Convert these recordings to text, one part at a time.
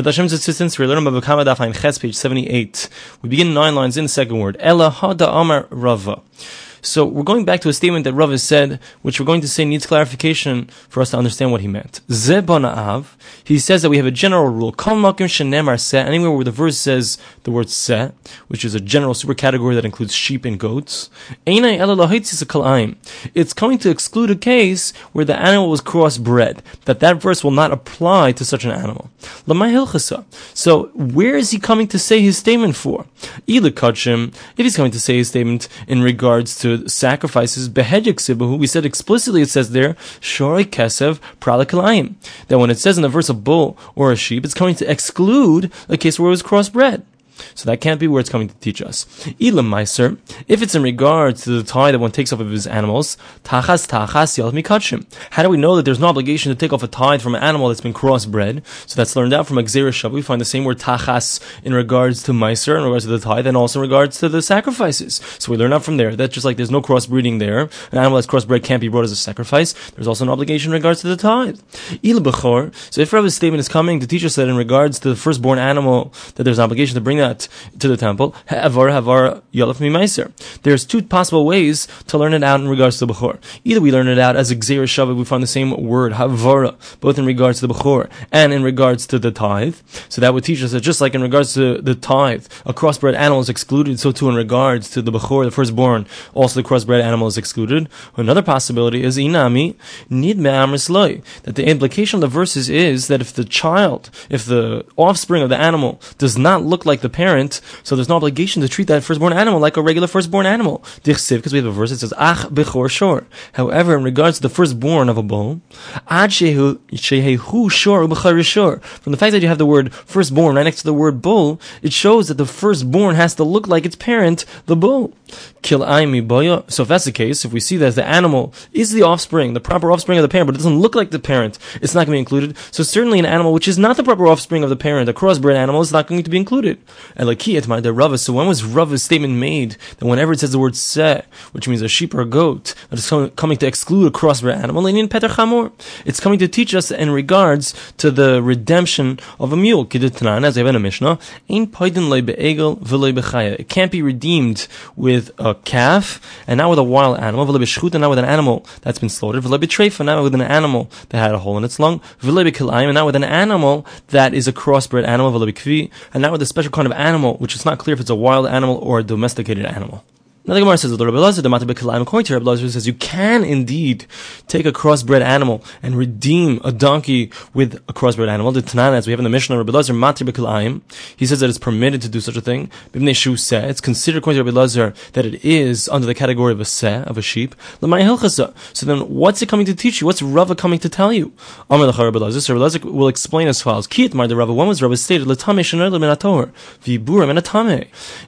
With Hashem's assistance, we learn about Kama Daf Ches, page 78. We begin nine lines in the second word. Ella Hada Amar Rava. So we're going back to a statement that Rav has said, which we're going to say needs clarification for us to understand what he meant. Av, he says that we have a general rule. Anywhere where the verse says the word se, which is a general supercategory that includes sheep and goats, it's coming to exclude a case where the animal was crossbred, that that verse will not apply to such an animal. So where is he coming to say his statement for? If he's coming to say his statement in regards to sacrifices behedjik sibahu. We said explicitly, it says there shori kesev pralakalayim. That when it says in the verse of bull or a sheep, it's coming to exclude a case where it was crossbred. So that can't be where it's coming to teach us. Ilam Meiser, if it's in regard to the tie that one takes off of his animals, tachas tachas mikachim. How do we know that there's no obligation to take off a tithe from an animal that's been crossbred? So that's learned out from gzeirah shavah. We find the same word tachas in regards to Meiser, in regards to the tithe, and also in regards to the sacrifices. So we learn out from there that just like there's no crossbreeding there, an animal that's crossbred can't be brought as a sacrifice, there's also an obligation in regards to the tithe. Il Bechor, so if Rabbi's statement is coming to teach us that in regards to the firstborn animal, that there's an obligation to bring that to the temple. Havar havar yalaf mimaiser. There's two possible ways to learn it out in regards to the bechor. Either we learn it out as a gzeir shavah, we find the same word havara, both in regards to the bechor and in regards to the tithe. So that would teach us that just like in regards to the tithe, a crossbred animal is excluded, so too in regards to the bechor, the firstborn, also the crossbred animal is excluded. Another possibility is inami nid me'amrisloi, that the implication of the verses is that if the child, if the offspring of the animal does not look like the parent, so there's no obligation to treat that firstborn animal like a regular firstborn animal. Because we have a verse that says, Ach bechor shor. However, in regards to the firstborn of a bull, Ad shor shor. From the fact that you have the word firstborn right next to the word bull, it shows that the firstborn has to look like its parent, the bull. So if that's the case, if we see that the animal is the offspring, the proper offspring of the parent, but it doesn't look like the parent, it's not going to be included. So certainly an animal which is not the proper offspring of the parent, a crossbred animal, is not going to be included. So when was Rava's statement made that whenever it says the word se, which means a sheep or a goat, that is coming to exclude a crossbred animal, it's coming to teach us in regards to the redemption of a mule. As we have in a Mishnah, it can't be redeemed with a calf, and not with a wild animal, and not with an animal that's been slaughtered, and not with an animal that had a hole in its lung, and not with an animal that is a crossbred animal, and not with a special kind of animal, which is not clear if it's a wild animal or a domesticated animal. Now the Gemara says, according to Rabbi says you can indeed take a crossbred animal and redeem a donkey with a crossbred animal. The Tanan, as we have in the Mishnah, Rabbi Lazar, he says that it's permitted to do such a thing. It's considered according to Rabbi Lazar that it is under the category of a seh, of a sheep. So then what's it coming to teach you? What's Rava coming to tell you? Amar Rabbi Lazar, Rabbi Lazar will explain as follows. Kiyat Mar the Rava, when was Rava stated,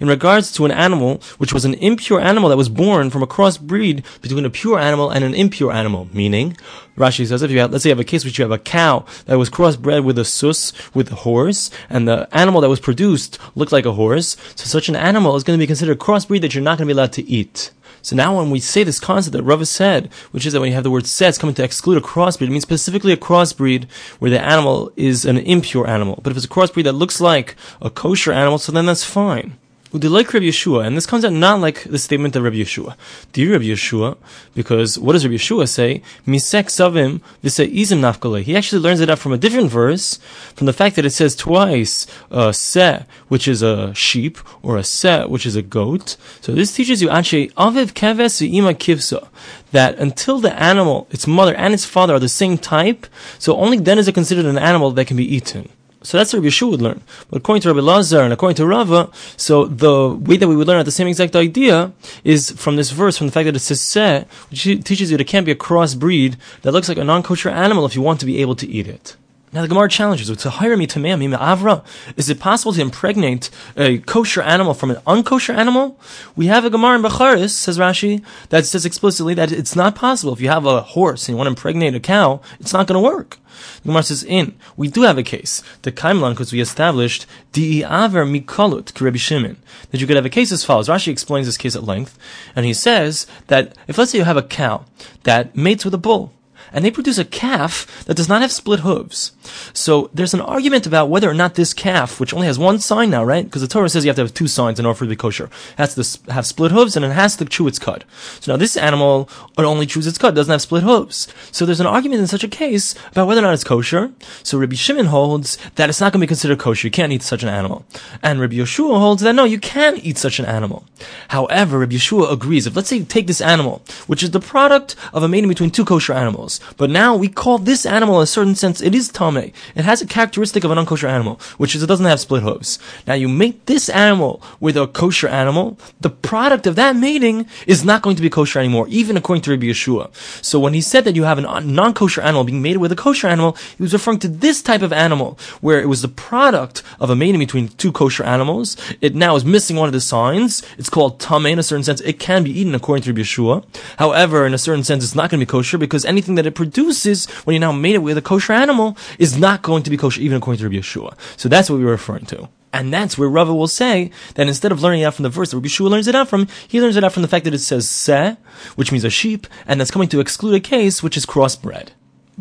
In regards to an animal which was an impure pure animal that was born from a crossbreed between a pure animal and an impure animal. Meaning, Rashi says, if you have, let's say you have a case which you have a cow that was crossbred with a sus, with a horse, and the animal that was produced looked like a horse, so such an animal is going to be considered a crossbreed that you're not going to be allowed to eat. So now when we say this concept that Rava said, which is that when you have the word "sets" coming to exclude a crossbreed, it means specifically a crossbreed where the animal is an impure animal. But if it's a crossbreed that looks like a kosher animal, so then that's fine. Udilik Rabbi Yeshua, and this comes out not like the statement of Rabbi Yeshua. Dear Rabbi Yeshua, because what does Rabbi Yeshua say? Misek savim izim nafkale. He actually learns it out from a different verse, from the fact that it says twice uh, se, which is a sheep, or a se, which is a goat. So this teaches you anshe aviv keves ima kivsa that until the animal, its mother and its father are the same type, so only then is it considered an animal that can be eaten. So that's what Rabbi Yeshua would learn. But according to Rabbi Lazar and according to Rava, so the way that we would learn at the same exact idea is from this verse, from the fact that it says se, which teaches you that it can't be a crossbreed that looks like a non-kosher animal if you want to be able to eat it. Now the Gemara challenges, Avra, Is it possible to impregnate a kosher animal from an unkosher animal? We have a Gemara in Bechoros, says Rashi, that says explicitly that it's not possible. If you have a horse and you want to impregnate a cow, it's not going to work. The Gemara says, in, we do have a case, the Kaimlan, because we established, Di'aver mikolut Rebbe Shimon, that you could have a case as follows. Rashi explains this case at length, and he says that if let's say you have a cow that mates with a bull, and they produce a calf that does not have split hooves. So there's an argument about whether or not this calf, which only has one sign now, right? Because the Torah says you have to have two signs in order for it to be kosher. It has to have split hooves and it has to chew its cud. So now this animal only chews its cud, doesn't have split hooves. So there's an argument in such a case about whether or not it's kosher. So Rabbi Shimon holds that it's not going to be considered kosher. You can't eat such an animal. And Rabbi Yeshua holds that no, you can eat such an animal. However, Rabbi Yeshua agrees. If let's say you take this animal, which is the product of a mating between two kosher animals, but now we call this animal in a certain sense, it is tame. It has a characteristic of an unkosher animal, which is it doesn't have split hooves. Now you mate this animal with a kosher animal, the product of that mating is not going to be kosher anymore, even according to Rabbi Yeshua. So when he said that you have a non-kosher animal being mated with a kosher animal, he was referring to this type of animal, where it was the product of a mating between two kosher animals. It now is missing one of the signs. It's called tame in a certain sense. It can be eaten according to Rabbi Yeshua. However, in a certain sense, it's not going to be kosher because anything that it produces when you now mate it with a kosher animal is not going to be kosher even according to Rabbi Yeshua. So that's what we were referring to. And that's where Rava will say that instead of learning it out from the verse that Rabbi Shua learns it out from, he learns it out from the fact that it says se, which means a sheep, and that's coming to exclude a case which is crossbred.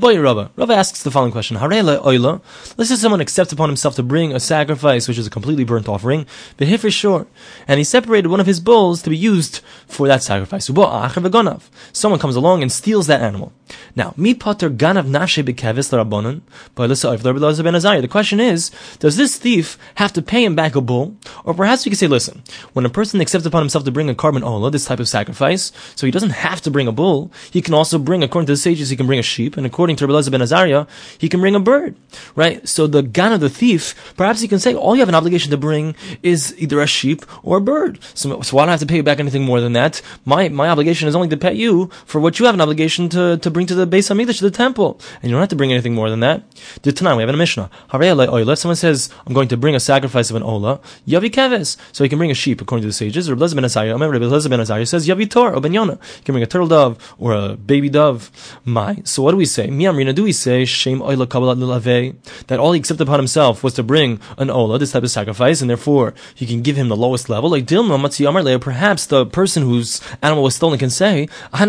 Boy Rava. Asks the following question. oila. Let's say someone accepts upon himself to bring a sacrifice, which is a completely burnt offering, but for sure, and he separated one of his bulls to be used for that sacrifice. Someone comes along and steals that animal. Now, mi potter ganav nashe bekevis l'rabbonon, The question is, does this thief have to pay him back a bull? Or perhaps we could say, listen, when a person accepts upon himself to bring a korban ola, this type of sacrifice, so he doesn't have to bring a bull, he can also bring, according to the sages, he can bring a sheep, and according to Rabbi ben Azariah, he can bring a bird, right? So the ganav the thief, perhaps he can say, all you have an obligation to bring is either a sheep or a bird. So, so I don't have to pay you back anything more than that. My, my obligation is only to pay you for what you have an obligation to, to bring to the Beis Hamikdash, to the temple. And you don't have to bring anything more than that. The Tanai, we have in a Mishnah. Let someone says, I'm going to bring a sacrifice of an Ola, Yavi Keves. So he can bring a sheep, according to the sages. Rabbi ben Azariah, Rabbi ben Azariah says, Yavi Tor, or Yonah. He can bring a turtle dove or a baby dove. My. So what do we say? That all he accepted upon himself was to bring an Ola, this type of sacrifice, and therefore he can give him the lowest level? Like perhaps the person whose animal was stolen can say, I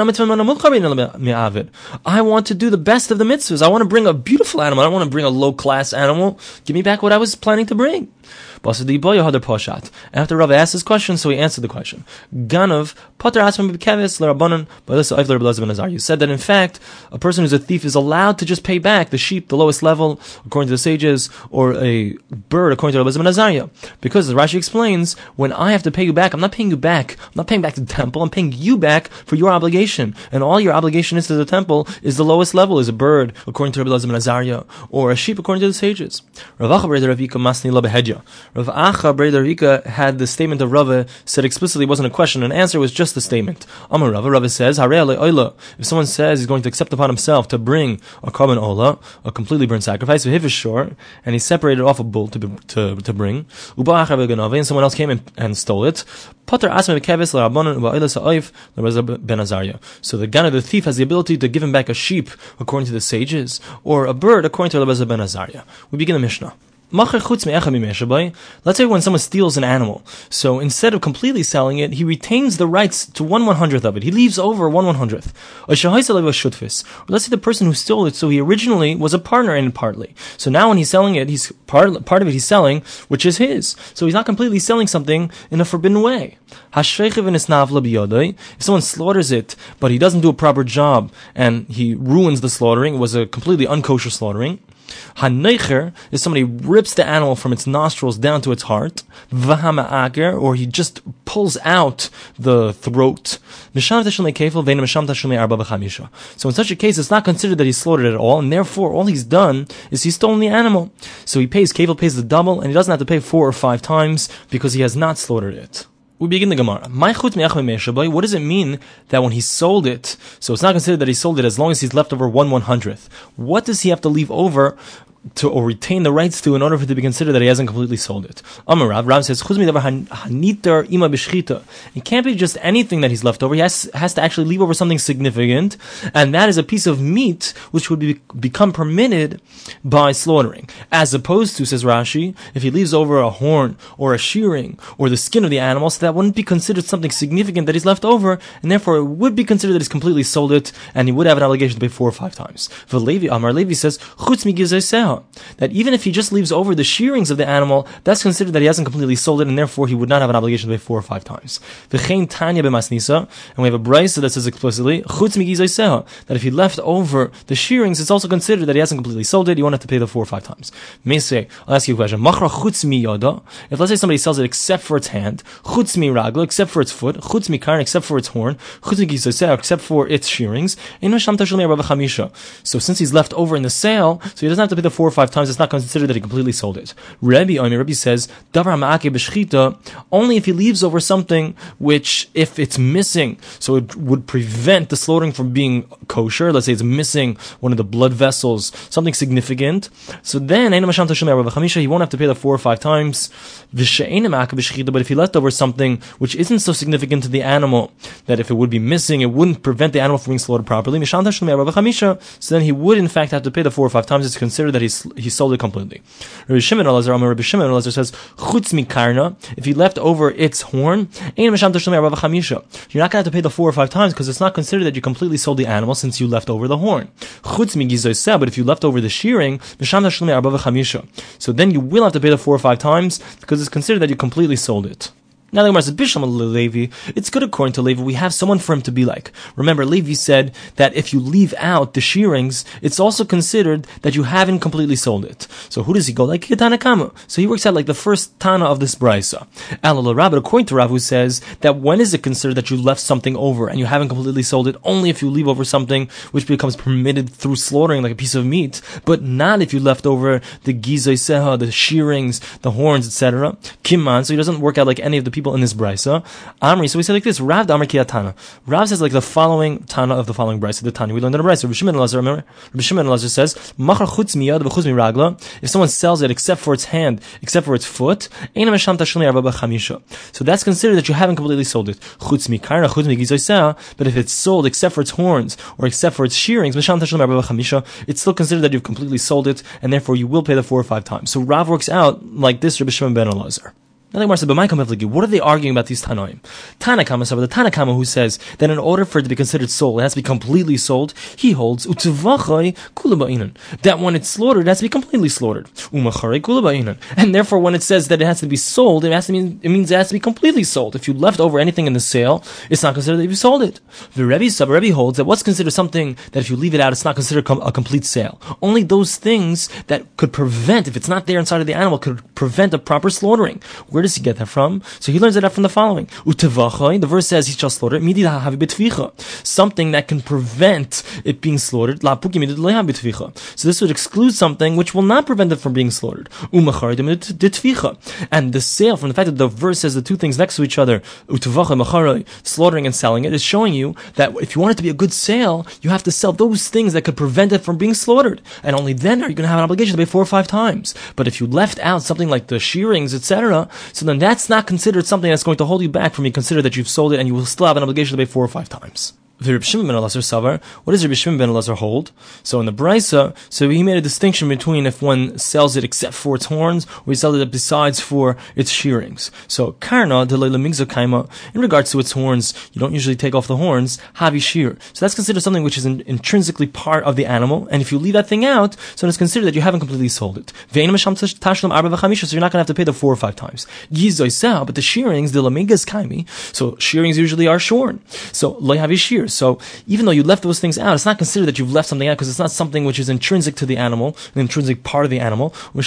want to do the best of the mitzvahs. I want to bring a beautiful animal. I don't want to bring a low class animal. Give me back what I was planning to bring. After Rav asked his question, so he answered the question. Ganav Potter Asman You said that in fact, a person who's a thief is allowed to just pay back the sheep, the lowest level, according to the sages, or a bird, according to Rabbi Azariah. Because as Rashi explains, when I have to pay you back, I'm not paying you back. I'm not paying back to the temple. I'm paying you back for your obligation. And all your obligation is to the temple is the lowest level, is a bird, according to Rabbi Azariah, or a sheep, according to the sages. Acha Breder Rika had the statement of Rava said explicitly wasn't a question, an answer was just the statement. Amar Rava, Rava says, If someone says he's going to accept upon himself to bring a korban ola, a completely burnt sacrifice, shore, and he separated off a bull to, to, to bring, and someone else came and, and stole it. So the ganav the thief has the ability to give him back a sheep, according to the sages, or a bird, according to Rabbi Ben Azariah. We begin the Mishnah. Let's say when someone steals an animal, so instead of completely selling it, he retains the rights to one one hundredth of it. He leaves over one one hundredth. Let's say the person who stole it, so he originally was a partner in it partly. So now when he's selling it, he's part part of it he's selling, which is his. So he's not completely selling something in a forbidden way. If someone slaughters it, but he doesn't do a proper job and he ruins the slaughtering, it was a completely unkosher slaughtering. Haneicher is somebody rips the animal from its nostrils down to its heart. V'hama'ager, or he just pulls out the throat. So in such a case, it's not considered that he slaughtered at all, and therefore all he's done is he's stolen the animal. So he pays, Kevel pays the double, and he doesn't have to pay four or five times because he has not slaughtered it we begin the Gemara. What does it mean that when he sold it, so it's not considered that he sold it as long as he's left over one one hundredth? What does he have to leave over to or retain the rights to in order for it to be considered that he hasn't completely sold it. Amar Rav, Rav says, It can't be just anything that he's left over. He has, has to actually leave over something significant, and that is a piece of meat which would be, become permitted by slaughtering. As opposed to, says Rashi, if he leaves over a horn or a shearing or the skin of the animal, so that wouldn't be considered something significant that he's left over, and therefore it would be considered that he's completely sold it, and he would have an obligation to pay four or five times. Levi, Amar Levi says, that even if he just leaves over the shearings of the animal, that's considered that he hasn't completely sold it, and therefore he would not have an obligation to pay four or five times. Tanya b'masnisa, and we have a brisa that says explicitly, that if he left over the shearings, it's also considered that he hasn't completely sold it, you won't have to pay the four or five times. Say, I'll ask you a question. Machra If let's say somebody sells it except for its hand, chutz mi ragla, except for its foot, chutz mi karn, except for its horn, chutz mi except for its shearings, so since he's left over in the sale, so he doesn't have to pay the four or five times, it's not considered that he completely sold it. Rebbe, mean, Rebbe says, davar b'shchita, only if he leaves over something which, if it's missing, so it would prevent the slaughtering from being kosher, let's say it's missing one of the blood vessels, something significant, so then, he won't have to pay the four or five times, but if he left over something which isn't so significant to the animal, that if it would be missing, it wouldn't prevent the animal from being slaughtered properly, so then he would in fact have to pay the four or five times. It's considered that he's, he sold it completely. Rabbi Shimon Elazar, Rabbi Shimon Elazar says, Chutz mikarna, if he left over its horn, you're not going to have to pay the four or five times because it's not considered that you completely sold the animal since you left over the horn. Chutz but if you left over the shearing, so then you will have to pay the four or five times because it's considered that you completely sold it. Now the Gemara says, Bishlam Levi, it's good according to Levi, we have someone for him to be like. Remember, Levi said that if you leave out the shearings, it's also considered that you haven't completely sold it. So who does he go like? Tanakama. So he works out like the first Tana of this Brisa. Alala Rabbit, according to Rav, who says that when is it considered that you left something over and you haven't completely sold it? Only if you leave over something which becomes permitted through slaughtering like a piece of meat, but not if you left over the gizay seha, the shearings, the horns, etc. Kimman, so he doesn't work out like any of the people people in this brisa. Amri, so we say like this: Rav Damar Tana. Rav says like the following Tana of the following brisa. The Tana we learned in the brisa. Rabbi Shimon Elazar, remember? Rabbi Shimon Elazar says, "Machar chutz miyad v'chutz miragla." If someone sells it except for its hand, except for its foot, so that's considered that you haven't completely sold it. Chutz chutz. But if it's sold except for its horns or except for its shearings, it's still considered that you've completely sold it, and therefore you will pay the four or five times. So Rav works out like this. Rabbi Shimon ben Elazar. Now the Gemara what are they arguing about these Tanoim? Tanakama said, the Tanakama who says that in order for it to be considered sold, it has to be completely sold, he holds that when it's slaughtered, it has to be completely slaughtered. And therefore, when it says that it has to be sold, it has to mean it means it has to be completely sold. If you left over anything in the sale, it's not considered that you sold it. The Rebbe Sub Rebbe holds that what's considered something that if you leave it out, it's not considered a complete sale. Only those things that could prevent, if it's not there inside of the animal, could prevent a proper slaughtering. Where where does he get that from? So he learns out from the following. The verse says he shall slaughter it. Something that can prevent it being slaughtered. So this would exclude something which will not prevent it from being slaughtered. And the sale, from the fact that the verse says the two things next to each other, slaughtering and selling it, is showing you that if you want it to be a good sale, you have to sell those things that could prevent it from being slaughtered. And only then are you going to have an obligation to pay four or five times. But if you left out something like the shearings, etc., so then that's not considered something that's going to hold you back from being considered that you've sold it and you will still have an obligation to pay four or five times. Shimon ben Elazar Savar. What does Rabbi Shimon ben Elazar hold? So in the Brisa, so he made a distinction between if one sells it except for its horns, or he sells it besides for its shearings. So Karna de kaima. In regards to its horns, you don't usually take off the horns. Havi shear. So that's considered something which is in, intrinsically part of the animal, and if you leave that thing out, so it's considered that you haven't completely sold it. So you're not going to have to pay the four or five times. But the shearings, the lamigas kaimi. So shearings usually are shorn. So lo havi shear. So even though you left those things out, it's not considered that you've left something out because it's not something which is intrinsic to the animal, an intrinsic part of the animal. So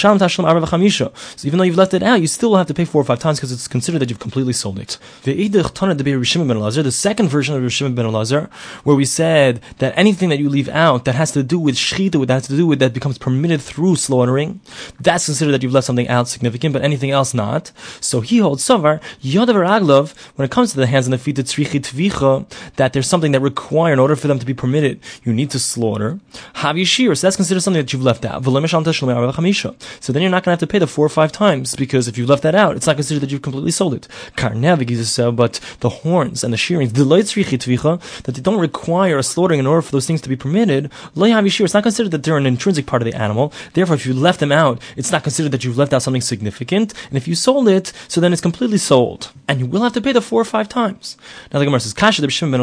even though you've left it out, you still have to pay four or five times because it's considered that you've completely sold it. The second version of Rishim ben Elazar, where we said that anything that you leave out that has to do with shchita, that has to do with that becomes permitted through slaughtering, that's considered that you've left something out significant, but anything else not. So he holds Savar, Yodavar Aglov, when it comes to the hands and the feet, that there's something something that require, in order for them to be permitted, you need to slaughter. Have yishir, so that's considered something that you've left out. So then you're not going to have to pay the four or five times because if you left that out, it's not considered that you've completely sold it. But the horns and the shearings, that they don't require a slaughtering in order for those things to be permitted, it's not considered that they're an intrinsic part of the animal. Therefore, if you left them out, it's not considered that you've left out something significant. And if you sold it, so then it's completely sold. And you will have to pay the four or five times. Now the Gemara says, Kasha the Shimon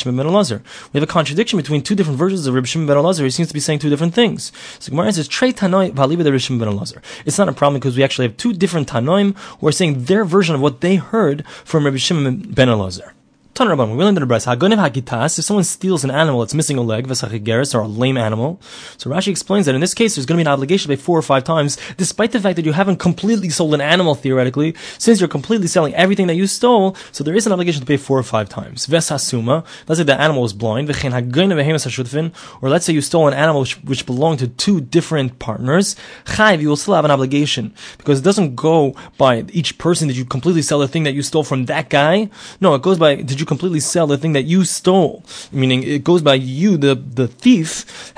Shimon ben Elazar. We have a contradiction between two different versions of Rabbi Shimon ben Elazar. He seems to be saying two different things. So Gemara says, Trey Tanoi Valiba the ben Elazar. It's not a problem because we actually have two different Tanoim who are saying their version of what they heard from Rabbi Shimon ben Elazar. Tanarabban, we're the brayse. Hagonev hagitas. If someone steals an animal that's missing a leg, v'sachigeres, or a lame animal, so Rashi explains that in this case there's going to be an obligation to pay four or five times, despite the fact that you haven't completely sold an animal theoretically, since you're completely selling everything that you stole. So there is an obligation to pay four or five times. Veshasuma. Let's say the animal was blind. Or let's say you stole an animal which, which belonged to two different partners. Chayv, you will still have an obligation because it doesn't go by each person. that you completely sell the thing that you stole from that guy? No, it goes by did you completely sell the thing that you stole? Meaning it goes by you, the, the thief,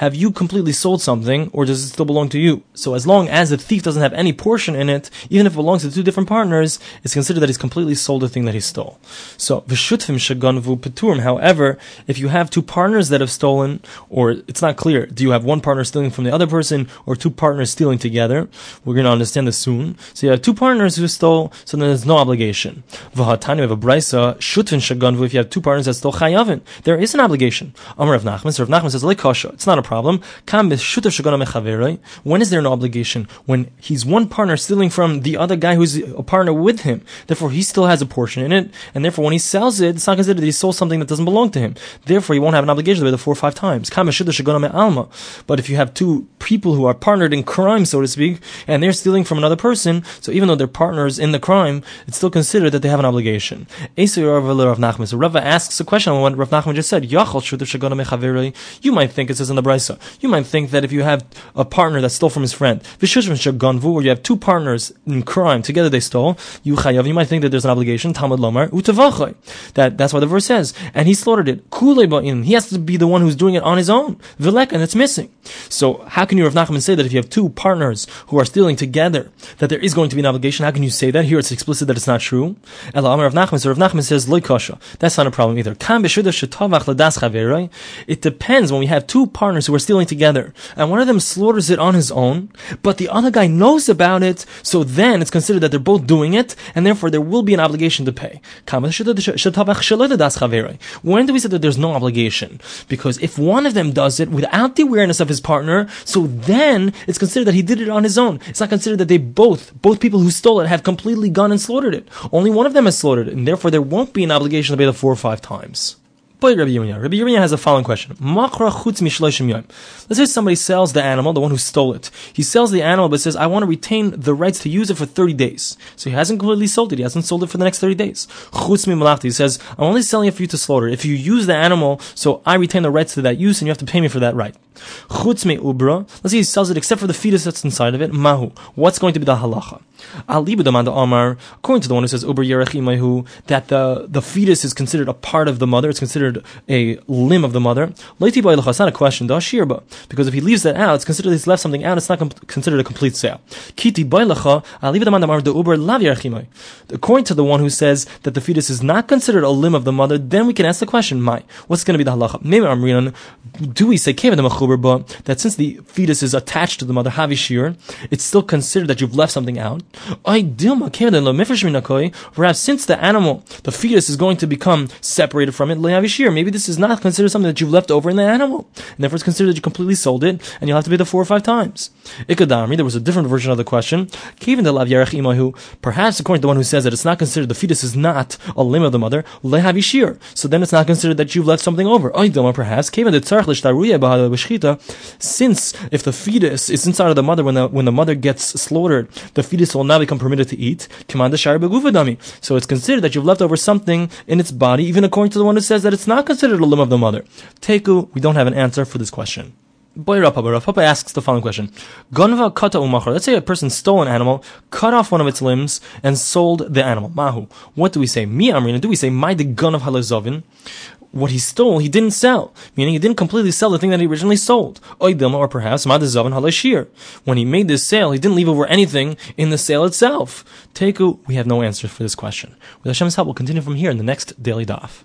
have you completely sold something or does it still belong to you? So as long as the thief doesn't have any portion in it, even if it belongs to two different partners, it's considered that he's completely sold the thing that he stole. So, v'shutfim shaganvu peturim. However, if you have two partners that have stolen, or it's not clear, do you have one partner stealing from the other person or two partners stealing together? We're going to understand this soon. So you have two partners who stole, so then there's no obligation. V'hatani, we have a brisa, shutfin shaganvu if you have two partners that still chayavin, there is an obligation. Amar of Nachman, so Rav Nachman says, lekasha, it's not a problem. When is there an obligation? When he's one partner stealing from the other guy who's a partner with him. Therefore, he still has a portion in it, and therefore when he sells it, it's not considered that he sold something that doesn't belong to him. Therefore, he won't have an obligation to pay the four or five times. But if you have two people who are partnered in crime, so to speak, and they're stealing from another person, so even though they're partners in the crime, it's still considered that they have an obligation. Nachman. So Rava asks a question on what Rav Nachman just said. You might think it says in the Brisa. You might think that if you have a partner that stole from his friend, or you have two partners in crime together they stole, you. You might think that there's an obligation. Talmud lomar That that's why the verse says, and he slaughtered it. He has to be the one who's doing it on his own. Vilek, and it's missing. So how can you Rav Nachman say that if you have two partners who are stealing together, that there is going to be an obligation? How can you say that? Here it's explicit that it's not true. Ela Rav Nachman. So Rav Nachman says loikasha. That's not a problem either. It depends when we have two partners who are stealing together, and one of them slaughters it on his own, but the other guy knows about it, so then it's considered that they're both doing it, and therefore there will be an obligation to pay. When do we say that there's no obligation? Because if one of them does it without the awareness of his partner, so then it's considered that he did it on his own. It's not considered that they both, both people who stole it have completely gone and slaughtered it. Only one of them has slaughtered it, and therefore there won't be an obligation to pay four or five times. Rabbi Yirmiyah Rabbi Yirmiyah has a following question. Let's say somebody sells the animal, the one who stole it. He sells the animal but says, I want to retain the rights to use it for 30 days. So he hasn't completely sold it. He hasn't sold it for the next 30 days. He says, I'm only selling it for you to slaughter. If you use the animal, so I retain the rights to that use and you have to pay me for that right. Ubra. Let's say he sells it except for the fetus that's inside of it. Mahu. What's going to be the halacha? According to the one who says Uber that the, the fetus is considered a part of the mother, it's considered a limb of the mother. It's not a question, because if he leaves that out, it's considered he's left something out, it's not com- considered a complete sale. According to the one who says that the fetus is not considered a limb of the mother, then we can ask the question, my, what's going to be the halacha? Do we say that since the fetus is attached to the mother, havishir, it's still considered that you've left something out? Perhaps since the animal, the fetus is going to become separated from it, maybe this is not considered something that you've left over in the animal. And therefore it's considered that you completely sold it, and you'll have to pay the four or five times. Ikadami, there was a different version of the question. Perhaps according to the one who says that it's not considered, the fetus is not a limb of the mother, so then it's not considered that you've left something over. Perhaps, since if the fetus is inside of the mother when the, when the mother gets slaughtered, the fetus will now become permitted to eat. So it's considered that you've left over something in its body, even according to the one who says that it's not considered a limb of the mother. Teku, we don't have an answer for this question. Boy Papa asks the following question. Gonva kata umachar. Let's say a person stole an animal, cut off one of its limbs, and sold the animal. Mahu. What do we say? Mi amrina. Do we say my the gun of halazovin? What he stole, he didn't sell, meaning he didn't completely sell the thing that he originally sold. Or perhaps when he made this sale, he didn't leave over anything in the sale itself. Teku, we have no answer for this question. With Hashem's help, we'll continue from here in the next daily daf.